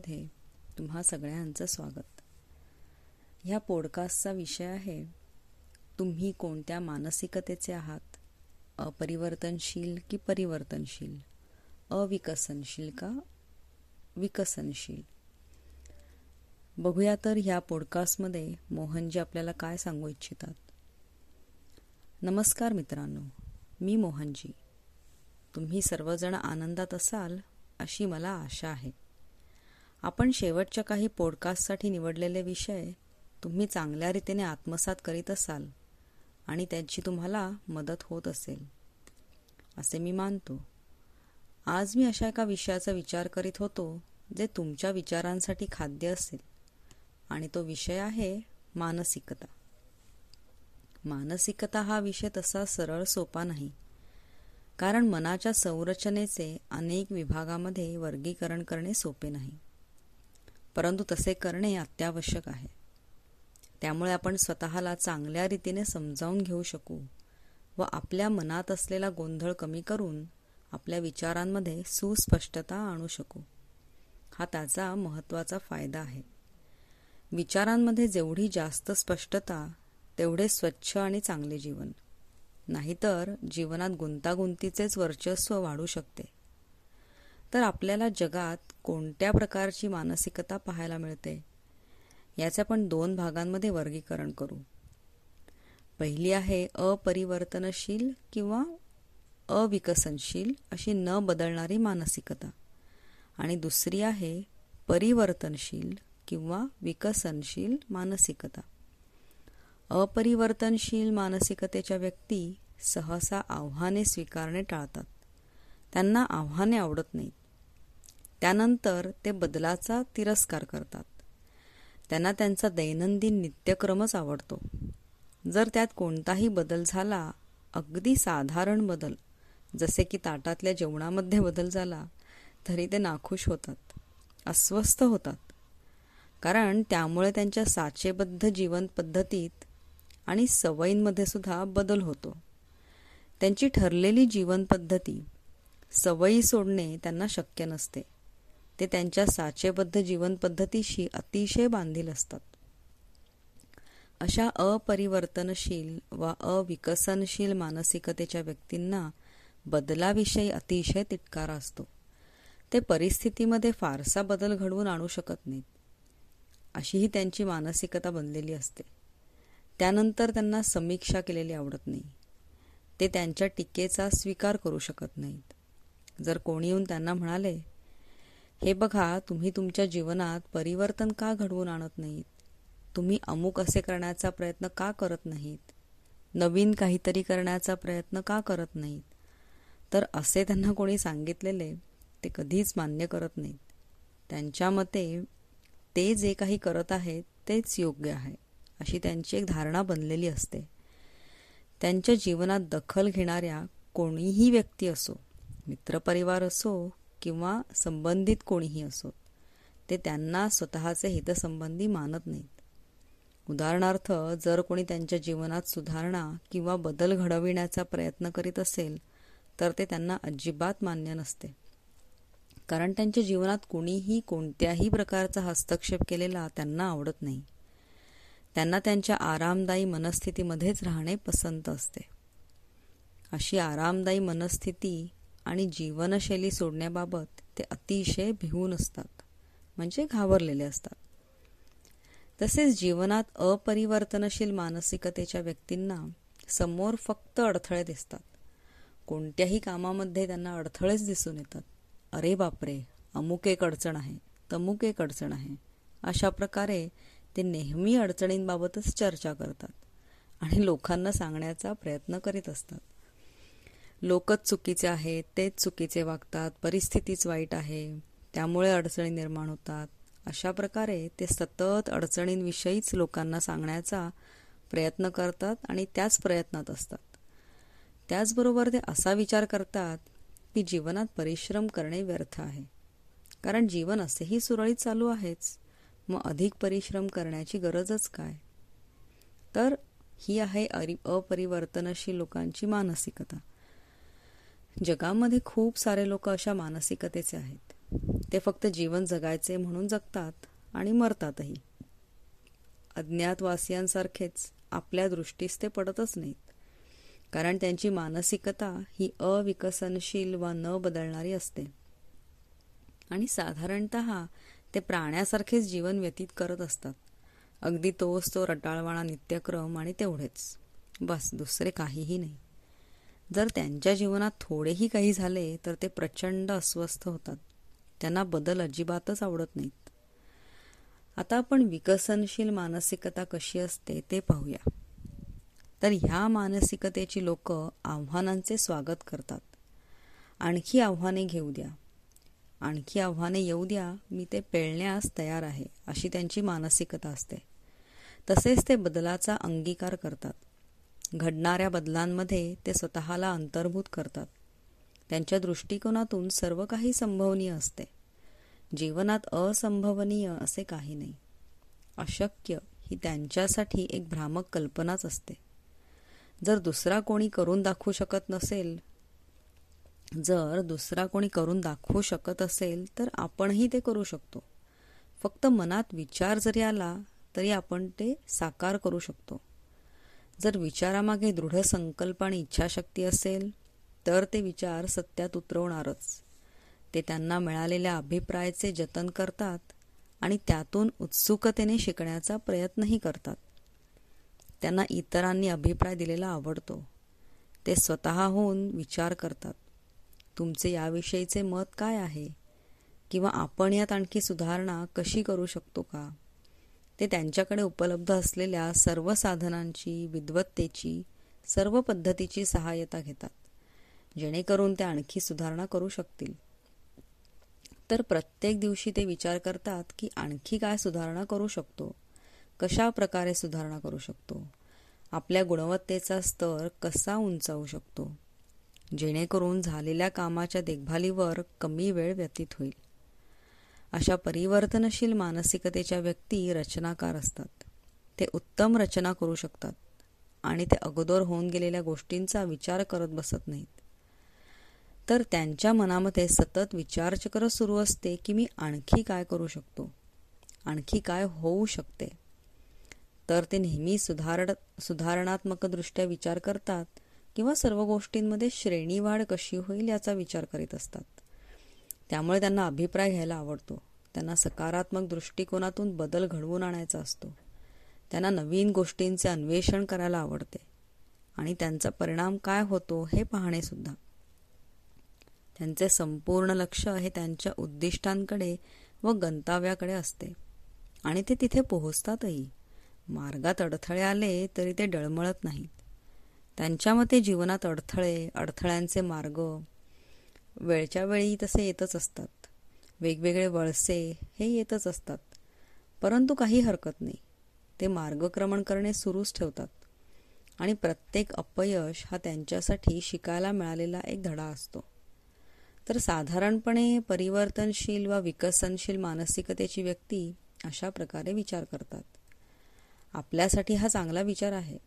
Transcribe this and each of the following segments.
पॉडकास्टमध्ये तुम्हा सगळ्यांचं स्वागत. ह्या पॉडकास्टचा विषय आहे तुम्ही कोणत्या मानसिकतेचे आहात? अपरिवर्तनशील की परिवर्तनशील? अविकसनशील का? विकसनशील? बघूया तर ह्या पॉडकास्टमध्ये मोहनजी आपल्याला काय सांगू इच्छितात. नमस्कार मित्रांनो मी मोहनजी. तुम्ही सर्वजण आनंदात असाल अशी मला आशा आहे. आपण शेवटच्या काही पॉडकास्टसाठी निवडलेले विषय तुम्ही चांगल्या रीतीने आत्मसात करीत असाल आणि त्यांची तुम्हाला मदत होत असेल असे मी मानतो. आज मी अशा एका विषयाचा विचार करीत होतो जे तुमच्या विचारांसाठी खाद्य असेल आणि तो विषय आहे मानसिकता. मानसिकता हा विषय तसा सरळ सोपा नाही कारण मनाच्या संरचनेचे अनेक विभागामध्ये वर्गीकरण करणे सोपे नाही. परंतु तसे करणे अत्यावश्यक आहे. त्यामुळे आपण स्वतःला चांगल्या रीतीने समजावून घेऊ शकू व आपल्या मनात असलेला गोंधळ कमी करून आपल्या विचारांमध्ये सुस्पष्टता आणू शकू. हा त्याचा महत्त्वाचा फायदा आहे. विचारांमध्ये जेवढी जास्त स्पष्टता तेवढे स्वच्छ आणि चांगले जीवन. नाहीतर जीवनात गुंतागुंतीचेच वर्चस्व वाढू शकते. तर आपल्याला जगात कोणत्या प्रकारची मानसिकता पाहायला मिळते? याचे आपण दोन भागांमध्ये वर्गीकरण करू. पहिली आहे अपरिवर्तनशील किंवा अविकसनशील अशी न बदलणारी मानसिकता. आणि दुसरी आहे परिवर्तनशील किंवा विकसनशील मानसिकता. अपरिवर्तनशील मानसिकतेच्या व्यक्ती सहसा आव्हाने स्वीकारणे टाळतात. त्यांना आव्हाने आवडत नाहीत. त्यानंतर ते बदलाचा तिरस्कार करतात. त्यांना त्यांचा दैनंदिन नित्यक्रमच आवडतो. जर त्यात कोणताही बदल झाला अगदी साधारण बदल जसे की ताटातल्या जेवणामध्ये बदल झाला तरी ते नाखुश होतात अस्वस्थ होतात. कारण त्यामुळे त्यांच्या साचेबद्ध जीवन पद्धतीत आणि सवयींमध्ये सुद्धा बदल होतो. त्यांची ठरलेली जीवनपद्धती सवयी सोडणे त्यांना शक्य नसते. ते त्यांच्या साचेबद्ध जीवनपद्धतीशी अतिशय बांधील असतात. अशा अपरिवर्तनशील व अविकसनशील मानसिकतेच्या व्यक्तींना बदलाविषयी अतिशय तिटकारा असतो. ते परिस्थितीमध्ये फारसा बदल घडवून आणू शकत नाहीत. अशीही त्यांची मानसिकता बनलेली असते. त्यानंतर त्यांना समीक्षा केलेली आवडत नाही. ते त्यांच्या टीकेचा स्वीकार करू शकत नाहीत. जर कोणी येऊन त्यांना म्हणाले हे बघा तुम्ही तुमच्या जीवनात परिवर्तन का घडवून आणत नाहीत? तुम्ही अमुक असे करण्याचा प्रयत्न का करत नाहीत? नवीन काहीतरी करण्याचा प्रयत्न का करत नाहीत? तर असे त्यांना कोणी सांगितलेले ते कधीच मान्य करत नाहीत. त्यांच्या मते ते जे काही करत आहेत तेच योग्य आहे अशी त्यांची एक धारणा बनलेली असते. त्यांच्या जीवनात दखल घेणाऱ्या कोणीही व्यक्ती असो मित्रपरिवार असो किंवा संबंधित कोणीही असो ते त्यांना स्वतःचे हितसंबंधी मानत नाहीत. उदाहरणार्थ जर कोणी त्यांच्या जीवनात सुधारणा किंवा बदल घडविण्याचा प्रयत्न करीत असेल तर ते त्यांना अजिबात मान्य नसते. कारण त्यांच्या जीवनात कुणीही कोणत्याही प्रकारचा हस्तक्षेप केलेला त्यांना आवडत नाही. त्यांना त्यांच्या आरामदायी मनस्थितीमध्येच राहणे पसंत असते. अशी आरामदायी मनस्थिती आणि जीवनशैली सोडण्याबाबत ते अतिशय भिवून असतात म्हणजे घाबरलेले असतात. तसेच जीवनात अपरिवर्तनशील मानसिकतेच्या व्यक्तींना समोर फक्त अडथळे दिसतात. कोणत्याही कामामध्ये त्यांना अडथळेच दिसून येतात. अरे बापरे अमुक एक अडचण आहे तमुक एक अडचण आहे अशा प्रकारे ते नेहमी अडचणींबाबतच चर्चा करतात आणि लोकांना सांगण्याचा प्रयत्न करीत असतात. लोकच चुकीचे आहेत तेच चुकीचे वागतात परिस्थितीच वाईट आहे त्यामुळे अडचणी निर्माण होतात. अशा प्रकारे ते सतत अडचणींविषयीच लोकांना सांगण्याचा प्रयत्न करतात आणि त्याच प्रयत्नात असतात. त्याचबरोबर ते असा विचार करतात की जीवनात परिश्रम करणे व्यर्थ आहे. कारण जीवन असेही सुरळीत चालू आहेच. मग अधिक परिश्रम करण्याची गरजच काय? तर ही आहे अरि अपरिवर्तनशील लोकांची मानसिकता. जगामध्ये खूप सारे लोक अशा मानसिकतेचे आहेत. ते फक्त जीवन जगायचे म्हणून जगतात आणि मरतातही. अज्ञातवासियांसारखेच आपल्या दृष्टीस ते पडतच नाहीत. कारण त्यांची मानसिकता ही अविकसनशील वा न बदलणारी असते. आणि साधारणत ते प्राण्यासारखेच जीवन व्यतीत करत असतात. अगदी तोच तो रटाळवाणा नित्यक्रम आणि तेवढेच. बस दुसरे काहीही नाही. जर त्यांच्या जीवनात थोडेही काही झाले तर ते प्रचंड अस्वस्थ होतात. त्यांना बदल अजिबातच आवडत नाहीत. आता आपण विकसनशील मानसिकता कशी असते ते पाहूया. तर ह्या मानसिकतेची लोक आव्हानांचे स्वागत करतात. आणखी आव्हाने घेऊ द्या. आणखी आव्हाने येऊ द्या मी ते पेळण्यास तयार आहे अशी त्यांची मानसिकता असते. तसेच ते बदलाचा अंगीकार करतात. घडणाऱ्या बदलांमध्ये ते स्वतःला अंतर्भूत करतात. त्यांच्या दृष्टिकोनातून सर्व काही संभवनीय असते. जीवनात असंभवनीय असे काही नाही. अशक्य ही त्यांच्यासाठी एक भ्रामक कल्पनाच असते. जर दुसरा कोणी करून दाखवू शकत नसेल जर दुसरा कोणी करून दाखवू शकत असेल तर आपणही ते करू शकतो. फक्त मनात विचार जरी आला तरी आपण ते साकार करू शकतो. जर विचारामागे दृढ संकल्प आणि इच्छाशक्ती असेल तर ते विचार सत्यात उतरवणारच. ते त्यांना मिळालेल्या अभिप्रायाचे जतन करतात आणि त्यातून उत्सुकतेने शिकण्याचा प्रयत्नही करतात. त्यांना इतरांनी अभिप्राय दिलेला आवडतो. ते स्वतःहून विचार करतात. तुमचे याविषयीचे मत काय आहे? किंवा आपण यात आणखी सुधारणा कशी करू शकतो का? ते त्यांच्याकडे उपलब्ध असलेल्या सर्व साधनांची विद्वत्तेची सर्व पद्धतीची सहाय्यता घेतात जेणेकरून ते आणखी सुधारणा करू शकतील. तर प्रत्येक दिवशी ते विचार करतात की आणखी काय सुधारणा करू शकतो कशा प्रकारे सुधारणा करू शकतो आपल्या गुणवत्तेचा स्तर कसा उंचावू शकतो जेणेकरून झालेल्या कामाच्या देखभालीवर कमी वेळ व्यतीत होईल. अशा परिवर्तनशील मानसिकतेच्या व्यक्ती रचनाकार असतात. ते उत्तम रचना करू शकतात आणि ते अगोदर होऊन गेलेल्या गोष्टींचा विचार करत बसत नाहीत. तर त्यांच्या मनामध्ये सतत विचारचक्र सुरू असते की मी आणखी काय करू शकतो? आणखी काय होऊ शकते? तर ते नेहमी सुधार सुधारणात्मकदृष्ट्या विचार करतात किंवा सर्व गोष्टींमध्ये श्रेणीवाढ कशी होईल याचा विचार करीत असतात. त्यामुळे त्यांना अभिप्राय घ्यायला आवडतो. त्यांना सकारात्मक दृष्टिकोनातून बदल घडवून आणायचा असतो. त्यांना नवीन गोष्टींचे अन्वेषण करायला आवडते. आणि त्यांचा परिणाम काय होतो हे पाहणे सुद्धा. त्यांचे संपूर्ण लक्ष हे त्यांच्या उद्दिष्टांकडे व गंतव्याकडे असते. आणि ते तिथे पोहोचतातही. मार्गात अडथळे आले तरी ते डळमळत नाहीत. त्यांच्या मते जीवनात अडथळे अडथळ्यांचे मार्ग वेळच्या वेळी तसे येतच असतात. वेगवेगळे वळसे हे येतच असतात. परंतु काही हरकत नाही. ते मार्गक्रमण करणे सुरूच ठेवतात. आणि प्रत्येक अपयश हा त्यांच्यासाठी शिकायला मिळालेला एक धडा असतो. तर साधारणपणे परिवर्तनशील वा विकसनशील मानसिकतेची व्यक्ती अशा प्रकारे विचार करतात. आपल्यासाठी हा चांगला विचार आहे.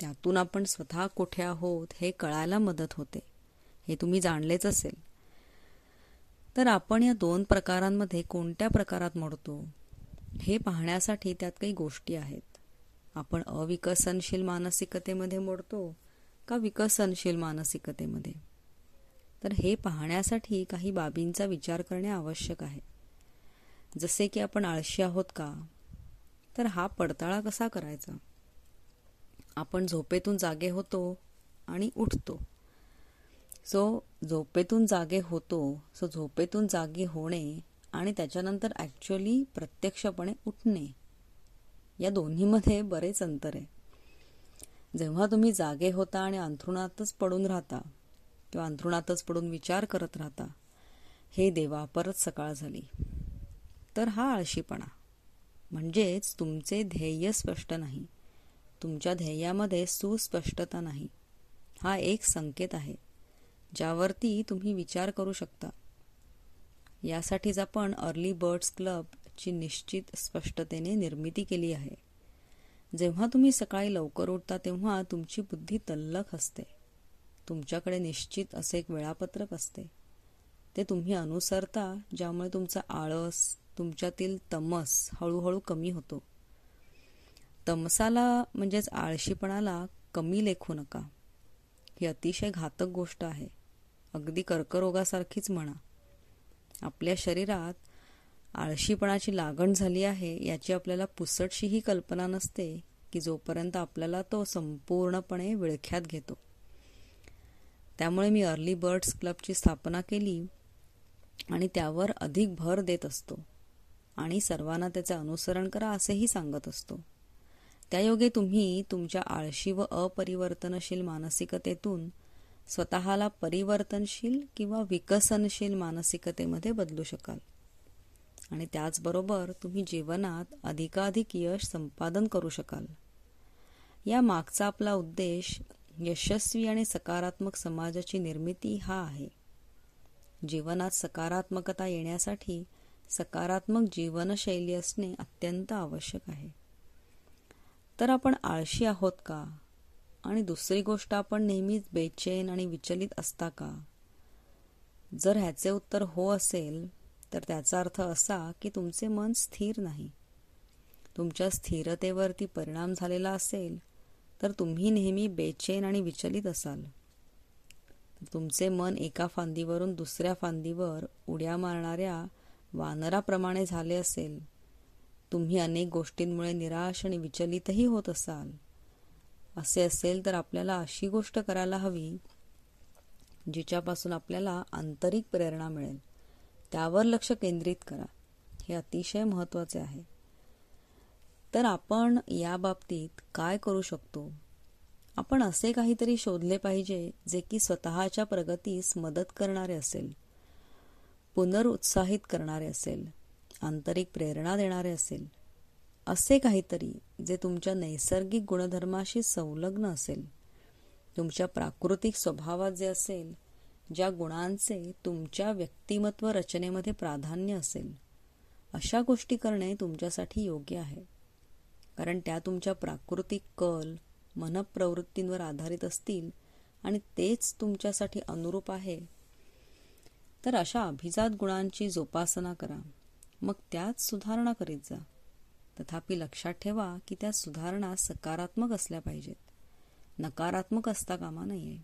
त्यातून आपण स्वतः कुठे आहोत हे कळायला मदत होते. हे तुम्ही जाणलेच असेल. तर आपण या दोन प्रकारांमध्ये कोणत्या प्रकारात मोडतो? हे पाहण्यासाठी त्यात काही गोष्टी आहेत. आपण अविकसनशील मानसिकतेमध्ये मोडतो का विकसनशील मानसिकतेमध्ये? तर हे पाहण्यासाठी काही बाबींचा विचार करणे आवश्यक आहे. जसे की आपण आळशी आहोत का? तर हा पडताळा कसा करायचा? आपण झोपेतून जागे होतो आणि उठतो. सो झोपेतून जागे होतो सो झोपेतून जागे होणे आणि त्याच्यानंतर ॲक्च्युअली प्रत्यक्षपणे उठणे. या दोन्हीमध्ये बरेच अंतर आहे. जेव्हा तुम्ही जागे होता आणि अंथरुणातच पडून राहता किंवा अंथरुणातच पडून विचार करत राहता हे देवा परत सकाळ झाली. तर हा आळशीपणा. म्हणजेच तुमचे ध्येय स्पष्ट नाही. तुमच्या ध्येयामध्ये सुस्पष्टता नाही. हा एक संकेत आहे. ज्यावरती तुम्ही विचार करू शकता. यासाठीच आपण अर्ली बर्ड्स क्लबची निश्चित स्पष्टतेने निर्मिती केली आहे. जेव्हा तुम्ही सकाळी लवकर उठता तेव्हा तुमची बुद्धी तल्लख असते. तुमच्याकडे निश्चित असे एक वेळापत्रक असते. ते तुम्ही अनुसरता ज्यामुळे तुमचा आळस तुमच्यातील तमस हळूहळू कमी होतो. तमसाला म्हणजेच आळशीपणाला कमी लेखू नका. ही अतिशय घातक गोष्ट आहे. अगदी कर्करोगासारखीच म्हणा. आपल्या शरीरात आळशीपणाची लागण झाली आहे याची आपल्याला पुसटशीही कल्पना नसते की जोपर्यंत आपल्याला तो संपूर्णपणे विळख्यात घेतो. त्यामुळे मी अर्ली बर्ड्स क्लबची स्थापना केली आणि त्यावर अधिक भर देत असतो आणि सर्वांना त्याचे अनुसरण करा असेही सांगत असतो. त्यायोगे तुम्ही तुमच्या आळशी व अपरिवर्तनशील मानसिकतेतून स्वतःला परिवर्तनशील किंवा विकसनशील मानसिकतेमध्ये बदलू शकाल. आणि त्याचबरोबर तुम्ही जीवनात अधिकाधिक यश संपादन करू शकाल. या मागचा आपला उद्देश यशस्वी आणि सकारात्मक समाजाची निर्मिती हा आहे. जीवनात सकारात्मकता येण्यासाठी सकारात्मक जीवनशैली असणे अत्यंत आवश्यक आहे. तर आपण आळशी आहोत का? आणि दुसरी गोष्ट आपण नेहमीच बेचैन आणि विचलित असता का? जर ह्याचे उत्तर हो असेल तर त्याचा अर्थ असा की तुमचे मन स्थिर नाही. तुमच्या स्थिरतेवरती परिणाम झालेला असेल तर तुम्ही नेहमी बेचैन आणि विचलित असाल. तुमचे मन एका फांदीवरून दुसऱ्या फांदीवर उड्या मारणाऱ्या वानराप्रमाणे झाले असेल. तुम्ही अनेक गोष्टींमुळे निराश आणि विचलितही होत असाल. असे असेल तर आपल्याला अशी गोष्ट करायला हवी जिच्यापासून आपल्याला आंतरिक प्रेरणा मिळेल. त्यावर लक्ष केंद्रित करा. हे अतिशय महत्त्वाचे आहे. तर आपण या बाबतीत काय करू शकतो? आपण असे काहीतरी शोधले पाहिजे जे की स्वतःच्या प्रगतीस मदत करणारे असेल पुनरुत्साहित करणारे असेल आंतरिक प्रेरणा देणारे असेल. असे काहीतरी जे तुमच्या नैसर्गिक गुणधर्माशी संलग्न असेल. तुमच्या प्राकृतिक स्वभावात जे असेल ज्या गुणांचे तुमच्या व्यक्तिमत्व रचनेमध्ये प्राधान्य असेल अशा गोष्टी करणे तुमच्यासाठी योग्य आहे. कारण त्या तुमच्या प्राकृतिक कल मनप्रवृत्तींवर आधारित असतील आणि तेच तुमच्यासाठी अनुरूप आहे. तर अशा अभिजात गुणांची जोपासना करा. मग त्यात सुधारणा करीत जा. तथापि लक्षात ठेवा की त्या सुधारणा सकारात्मक असल्या पाहिजेत. नकारात्मक असता कामा नये.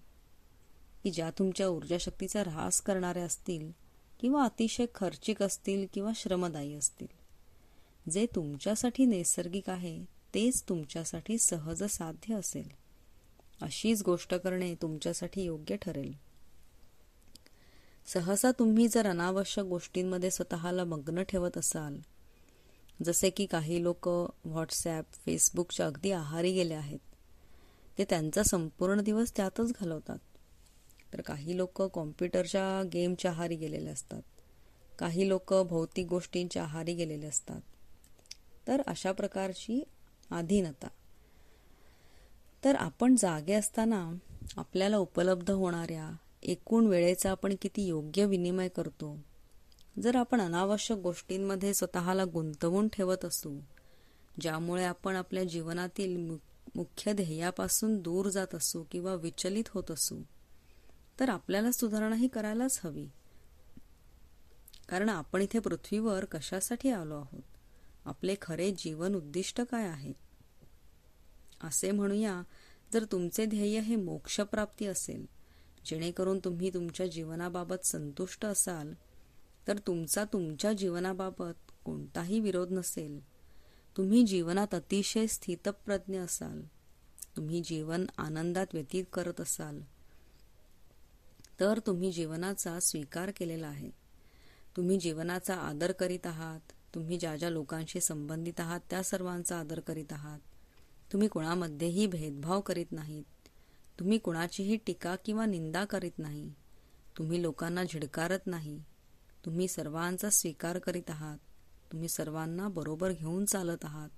की ज्या तुमच्या ऊर्जाशक्तीचा ऱ्हास करणाऱ्या असतील किंवा अतिशय खर्चिक असतील किंवा श्रमदायी असतील. जे तुमच्यासाठी नैसर्गिक आहे तेच तुमच्यासाठी सहज साध्य असेल. अशीच गोष्ट करणे तुमच्यासाठी योग्य ठरेल. सहसा तुम्ही जर अनावश्यक गोष्टींमध्ये स्वतःला मग्न ठेवत असाल जसे की काही लोक व्हॉट्सॲप फेसबुकच्या अगदी आहारी गेले आहेत. ते त्यांचा संपूर्ण दिवस त्यातच घालवतात. तर काही लोक कॉम्प्युटरच्या गेमच्या आहारी गेलेले असतात. काही लोक भौतिक गोष्टींच्या आहारी गेलेले असतात. तर अशा प्रकारची आधीनता. तर आपण जागे असताना आपल्याला उपलब्ध होणाऱ्या एकूण वेळेचा आपण किती योग्य विनिमय करतो? जर आपण अनावश्यक गोष्टींमध्ये स्वतःला गुंतवून ठेवत असू ज्यामुळे आपण आपल्या जीवनातील मुख्य ध्येयापासून दूर जात असू किंवा विचलित होत असू तर आपल्याला सुधारणा ही करायलाच हवी. कारण आपण इथे पृथ्वीवर कशासाठी आलो आहोत? आपले खरे जीवन उद्दिष्ट काय आहे? असे म्हणूया जर तुमचे ध्येय हे मोक्षप्राप्ती असेल जेणेकरून तुम्ही तुमच्या जीवनाबाबत संतुष्ट असाल तर तुमचा तुमच्या जीवनाबाबत कोणताही विरोध नसेल. तुम्ही जीवनात अतिशय स्थितप्रज्ञ असाल. तुम्ही जीवन आनंदात व्यतीत करत असाल. तर तुम्ही जीवनाचा स्वीकार केलेला आहे. तुम्ही जीवनाचा आदर करीत आहात. तुम्ही ज्या ज्या लोकांशी संबंधित आहात त्या सर्वांचा आदर करीत आहात. तुम्ही कोणामध्येही भेदभाव करीत नाहीत. तुम्ही कुणाचीही टीका किंवा निंदा करीत नाही. तुम्ही लोकांना झिडकारत नाही. तुम्ही सर्वांचा स्वीकार करीत आहात. तुम्ही सर्वांना बरोबर घेऊन चालत आहात.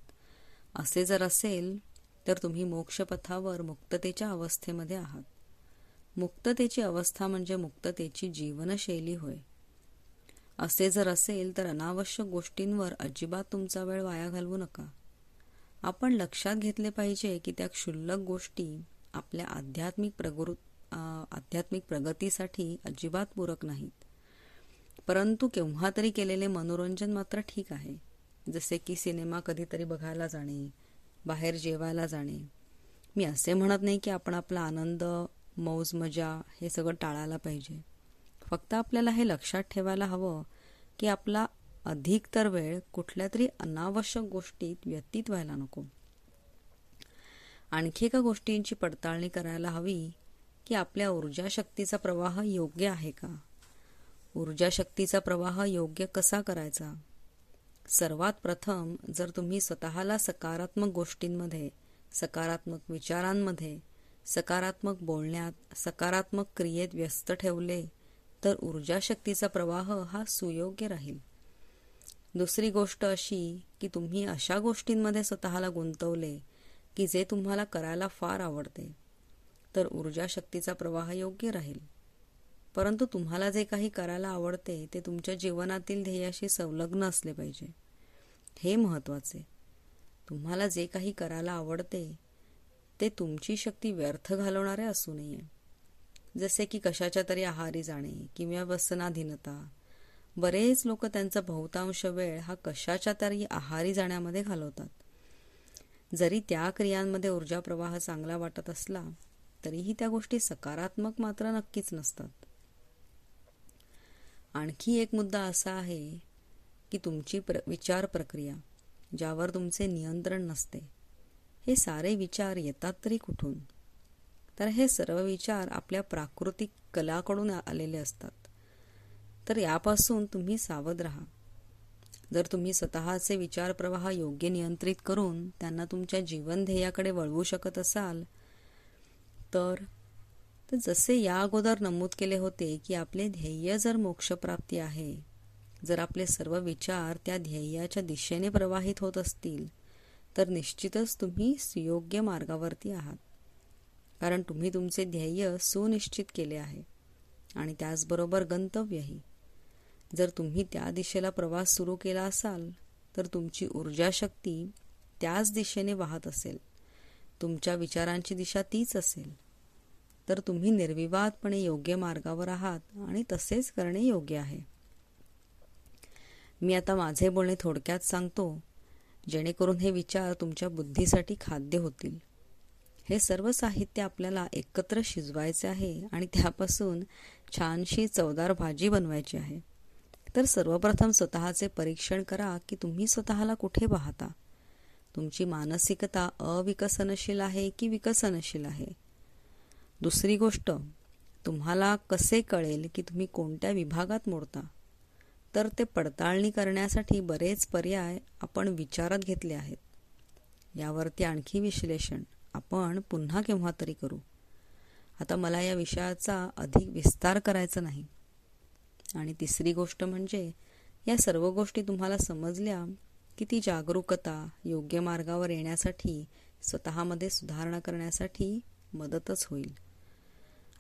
असे जर असेल तर तुम्ही मोक्षपथावर मुक्ततेच्या अवस्थेमध्ये आहात. मुक्ततेची अवस्था म्हणजे मुक्ततेची जीवनशैली होय. असे जर असेल तर अनावश्यक गोष्टींवर अजिबात तुमचा वेळ वाया घालवू नका. आपण लक्षात घेतले पाहिजे की त्या क्षुल्लक गोष्टी आपल्या आध्यात्मिक प्रगृ आध्यात्मिक प्रगतीसाठी अजिबात पूरक नाहीत. परंतु केव्हा तरी केलेले मनोरंजन मात्र ठीक आहे. जसे की सिनेमा कधीतरी बघायला जाणे बाहेर जेवायला जाणे. मी असे म्हणत नाही की आपण आपला आनंद मौज मजा हे सगळं टाळायला पाहिजे. फक्त आपल्याला हे लक्षात ठेवायला हवं की आपला अधिकतर वेळ कुठल्या तरी अनावश्यक गोष्टीत व्यतीत व्हायला नको. आणखी एका गोष्टींची पडताळणी करायला हवी की आपल्या ऊर्जा शक्तीचा प्रवाह योग्य आहे का? ऊर्जा शक्तीचा प्रवाह योग्य कसा करायचा? सर्वात प्रथम जर तुम्ही स्वतःला सकारात्मक गोष्टींमध्ये सकारात्मक विचारांमध्ये सकारात्मक बोलण्यात सकारात्मक क्रियेत व्यस्त ठेवले तर ऊर्जा शक्तीचा प्रवाह हा सुयोग्य राहील. दुसरी गोष्ट अशी की तुम्ही अशा गोष्टींमध्ये स्वतःला गुंतवले की जे तुम्हाला करायला फार आवडते तर ऊर्जा शक्तीचा प्रवाह योग्य राहील. परंतु तुम्हाला जे काही करायला आवडते ते तुमच्या जीवनातील ध्येयाशी संलग्न असले पाहिजे. हे महत्त्वाचे. तुम्हाला जे काही करायला आवडते ते तुमची शक्ती व्यर्थ घालवणारे असू नये. जसे की कशाच्या तरी आहारी जाणे किंवा व्यसनाधीनता. बरेच लोक त्यांचा बहुतांश वेळ हा कशाच्या तरी आहारी जाण्यामध्ये घालवतात. जरी त्या क्रियांमध्ये ऊर्जा प्रवाह चांगला वाटत असला तरीही त्या गोष्टी सकारात्मक मात्र नक्कीच नसतात. आणखी एक मुद्दा असा आहे की तुमची प्र विचार प्रक्रिया ज्यावर तुमचे नियंत्रण नसते हे सारे विचार येतात तरी कुठून? तर हे सर्व विचार आपल्या प्राकृतिक कलाकडून आलेले असतात. तर यापासून तुम्ही सावध राहा. जर तुम्ही स्वतःचे विचार प्रवाह योग्य नियंत्रित करून त्यांना तुमच्या जीवन ध्येयाकडे वळवू शकत असाल तर तर जसे या अगोदर नमूद केले होते की आपले ध्येय जर मोक्षप्राप्ती आहे जर आपले सर्व विचार त्या ध्येयाच्या दिशेने प्रवाहित होत असतील तर निश्चितच तुम्ही सुयोग्य मार्गावरती आहात. कारण तुम्ही तुमचे ध्येय सुनिश्चित केले आहे आणि त्याचबरोबर गंतव्यही. जर तुम्ही त्या दिशेला प्रवास सुरू केला असाल तर तुमची ऊर्जा शक्ती त्याच दिशेने वाहत असेल. तुमच्या विचारांची दिशा तीच असेल. तर तुम्ही निर्विवादपणे योग्य मार्गावर आहात आणि तसेच करणे योग्य आहे. मी आता माझे बोलणे थोडक्यात सांगतो जेणेकरून हे विचार तुमच्या बुद्धीसाठी खाद्य होतील. हे सर्व साहित्य आपल्याला एकत्र शिजवायचे आहे आणि त्यापासून छानशी चवदार भाजी बनवायची आहे. तर सर्वप्रथम स्वतःचे परीक्षण करा की तुम्ही स्वतःला कुठे पाहता. तुमची मानसिकता अविकसनशील आहे की विकसनशील आहे? दुसरी गोष्ट तुम्हाला कसे कळेल की तुम्ही कोणत्या विभागात मोडता? तर ते पडताळणी करण्यासाठी बरेच पर्याय आपण विचारात घेतले आहेत. यावरती आणखी विश्लेषण आपण पुन्हा केव्हा तरी करू. आता मला या विषयाचा अधिक विस्तार करायचा नाही. आणि तिसरी गोष्ट म्हणजे या सर्व गोष्टी तुम्हाला समजल्या की ती जागरूकता योग्य मार्गावर येण्यासाठी स्वतःमध्ये सुधारणा करण्यासाठी मदतच होईल.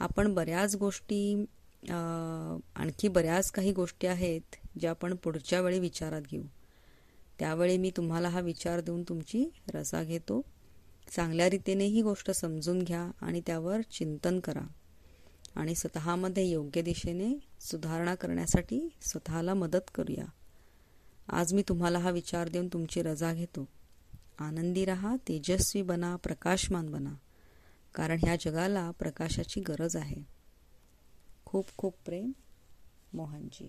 आपण बऱ्याच गोष्टी आणखी बऱ्याच काही गोष्टी आहेत ज्या आपण पुढच्या वेळी विचारात घेऊ. त्यावेळी मी तुम्हाला हा विचार देऊन तुमची रसा घेतो. चांगल्या रीतीने ही गोष्ट समजून घ्या आणि त्यावर चिंतन करा. आणि स्वतःमध्ये योग्य दिशेने सुधारणा करण्यासाठी स्वतःला मदत करूया. आज मी तुम्हाला हा विचार देऊन तुमची रजा घेतो. आनंदी रहा तेजस्वी बना प्रकाशमान बना. कारण ह्या जगाला प्रकाशाची गरज आहे. खूप खूप प्रेम मोहनजी.